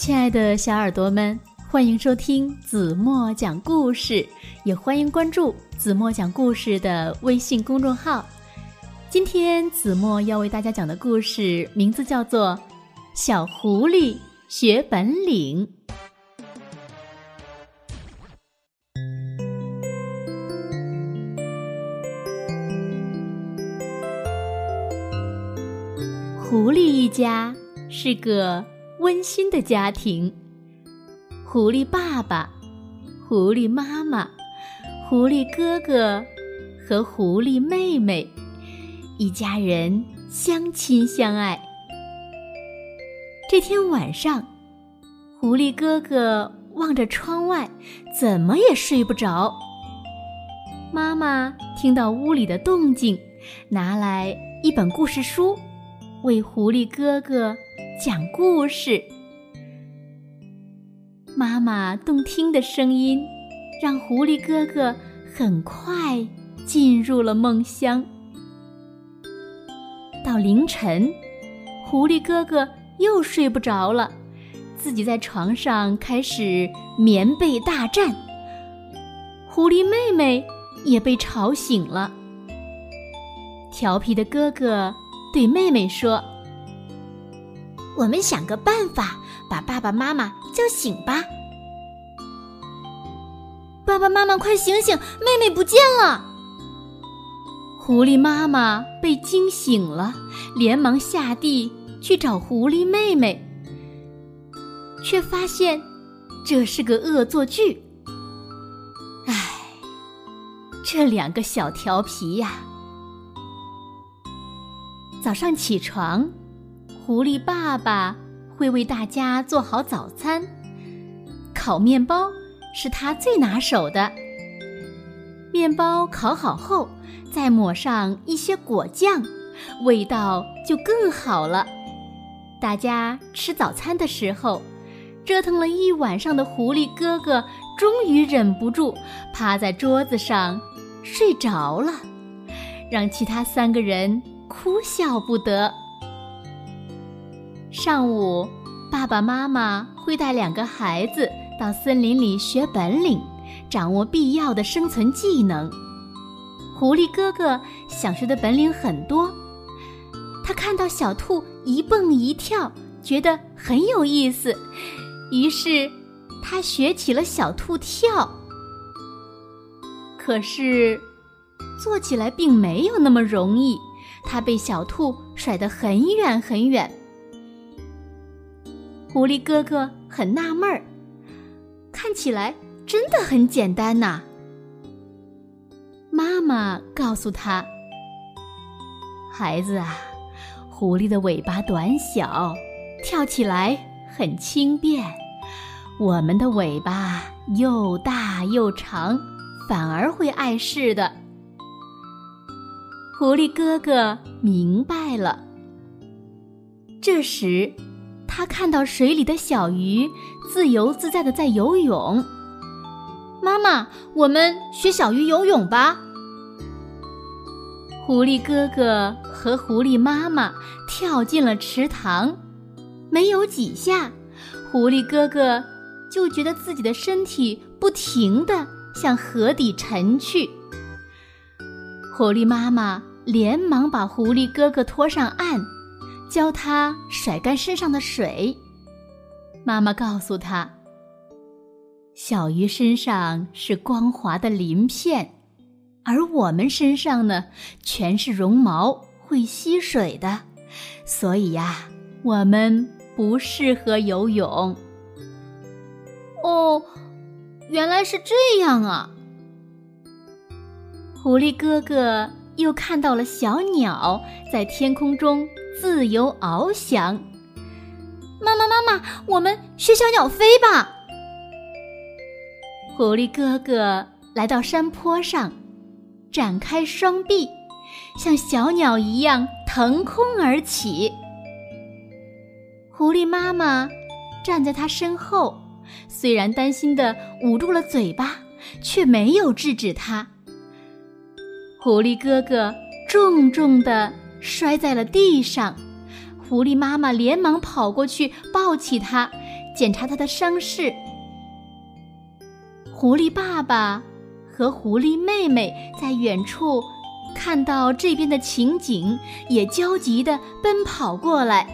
亲爱的小耳朵们，欢迎收听子墨讲故事，也欢迎关注子墨讲故事的微信公众号。今天子墨要为大家讲的故事名字叫做《小狐狸学本领》。狐狸一家是个。温馨的家庭，狐狸爸爸、狐狸妈妈、狐狸哥哥和狐狸妹妹，一家人相亲相爱。这天晚上，狐狸哥哥望着窗外，怎么也睡不着。妈妈听到屋里的动静，拿来一本故事书，为狐狸哥哥。讲故事，妈妈动听的声音让狐狸哥哥很快进入了梦乡。到凌晨，狐狸哥哥又睡不着了，自己在床上开始棉被大战。狐狸妹妹也被吵醒了，调皮的哥哥对妹妹说。我们想个办法，把爸爸妈妈叫醒吧。爸爸妈妈，快醒醒！妹妹不见了。狐狸妈妈被惊醒了，连忙下地去找狐狸妹妹，却发现这是个恶作剧。唉，这两个小调皮呀！早上起床。狐狸爸爸会为大家做好早餐，烤面包是他最拿手的。面包烤好后，再抹上一些果酱，味道就更好了。大家吃早餐的时候，折腾了一晚上的狐狸哥哥终于忍不住趴在桌子上睡着了，让其他三个人哭笑不得。上午，爸爸妈妈会带两个孩子到森林里学本领，掌握必要的生存技能。狐狸哥哥想学的本领很多，他看到小兔一蹦一跳，觉得很有意思，于是他学起了小兔跳。可是，做起来并没有那么容易，他被小兔甩得很远很远。狐狸哥哥很纳闷儿，看起来真的很简单呐。妈妈告诉他：“孩子啊，狐狸的尾巴短小，跳起来很轻便；我们的尾巴又大又长，反而会碍事的。”狐狸哥哥明白了。这时。他看到水里的小鱼自由自在的在游泳。妈妈，我们学小鱼游泳吧。狐狸哥哥和狐狸妈妈跳进了池塘，没有几下，狐狸哥哥就觉得自己的身体不停的向河底沉去。狐狸妈妈连忙把狐狸哥哥拖上岸。教他甩干身上的水。妈妈告诉他：“小鱼身上是光滑的鳞片，而我们身上呢，全是绒毛，会吸水的，所以呀，我们不适合游泳。”哦，原来是这样啊！狐狸哥哥又看到了小鸟在天空中。自由翱翔，妈妈妈妈，我们学小鸟飞吧。狐狸哥哥来到山坡上，展开双臂，像小鸟一样腾空而起。狐狸妈妈站在他身后，虽然担心的捂住了嘴巴，却没有制止他。狐狸哥哥重重的。摔在了地上，狐狸妈妈连忙跑过去抱起它，检查它的伤势。狐狸爸爸和狐狸妹妹在远处看到这边的情景，也焦急地奔跑过来。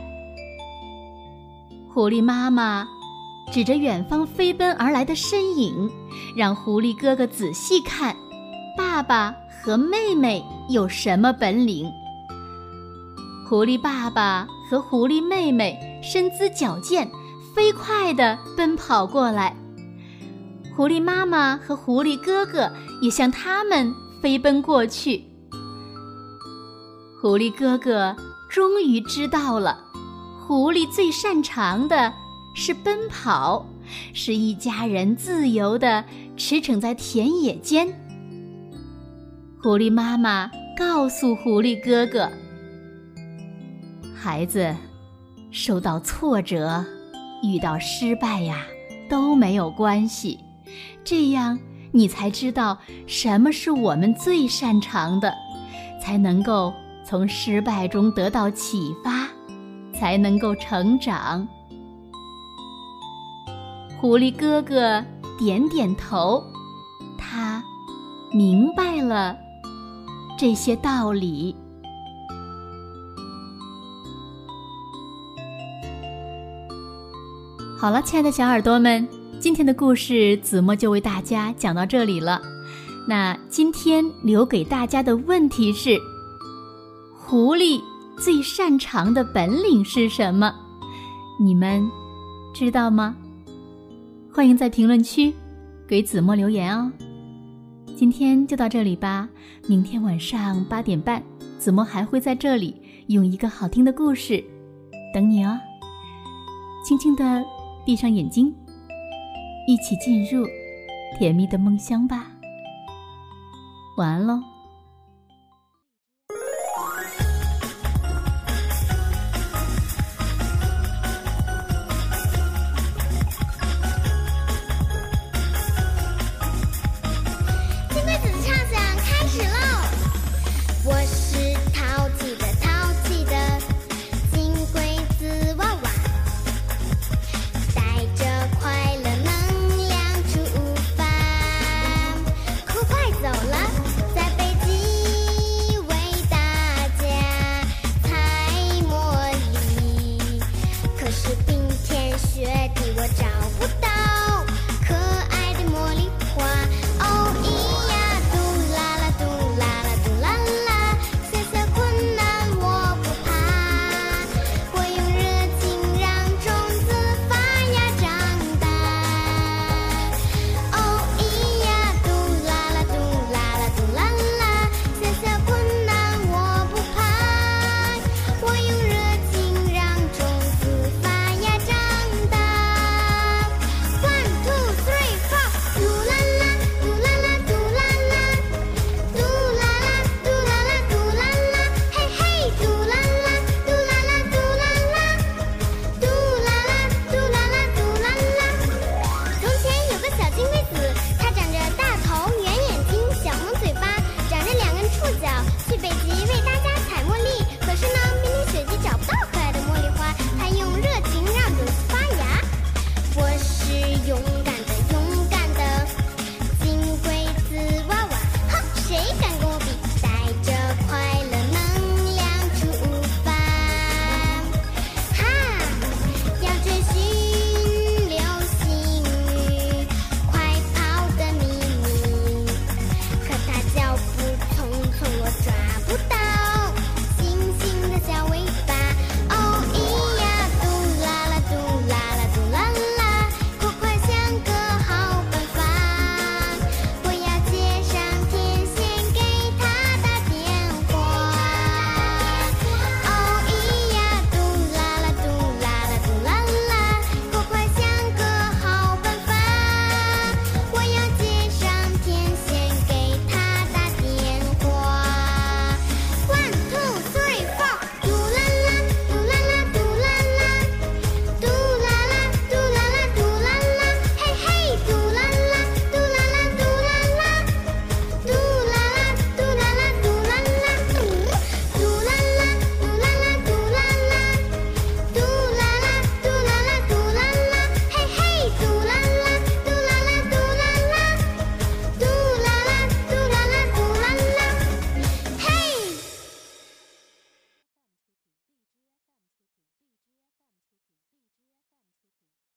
狐狸妈妈指着远方飞奔而来的身影，让狐狸哥哥仔细看，爸爸和妹妹有什么本领。狐狸爸爸和狐狸妹妹身姿矫健，飞快地奔跑过来。狐狸妈妈和狐狸哥哥也向他们飞奔过去。狐狸哥哥终于知道了，狐狸最擅长的是奔跑，是一家人自由地驰骋在田野间。狐狸妈妈告诉狐狸哥哥：“孩子，受到挫折、遇到失败呀，都没有关系。”这样，你才知道什么是我们最擅长的，才能够从失败中得到启发，才能够成长。狐狸哥哥点点头，他明白了这些道理。好了，亲爱的小耳朵们。今天的故事，子墨就为大家讲到这里了。那今天留给大家的问题是：狐狸最擅长的本领是什么？你们知道吗？欢迎在评论区给子墨留言哦。今天就到这里吧，明天晚上八点半，子墨还会在这里用一个好听的故事等你哦。轻轻的闭上眼睛。一起进入甜蜜的梦乡吧。晚安喽。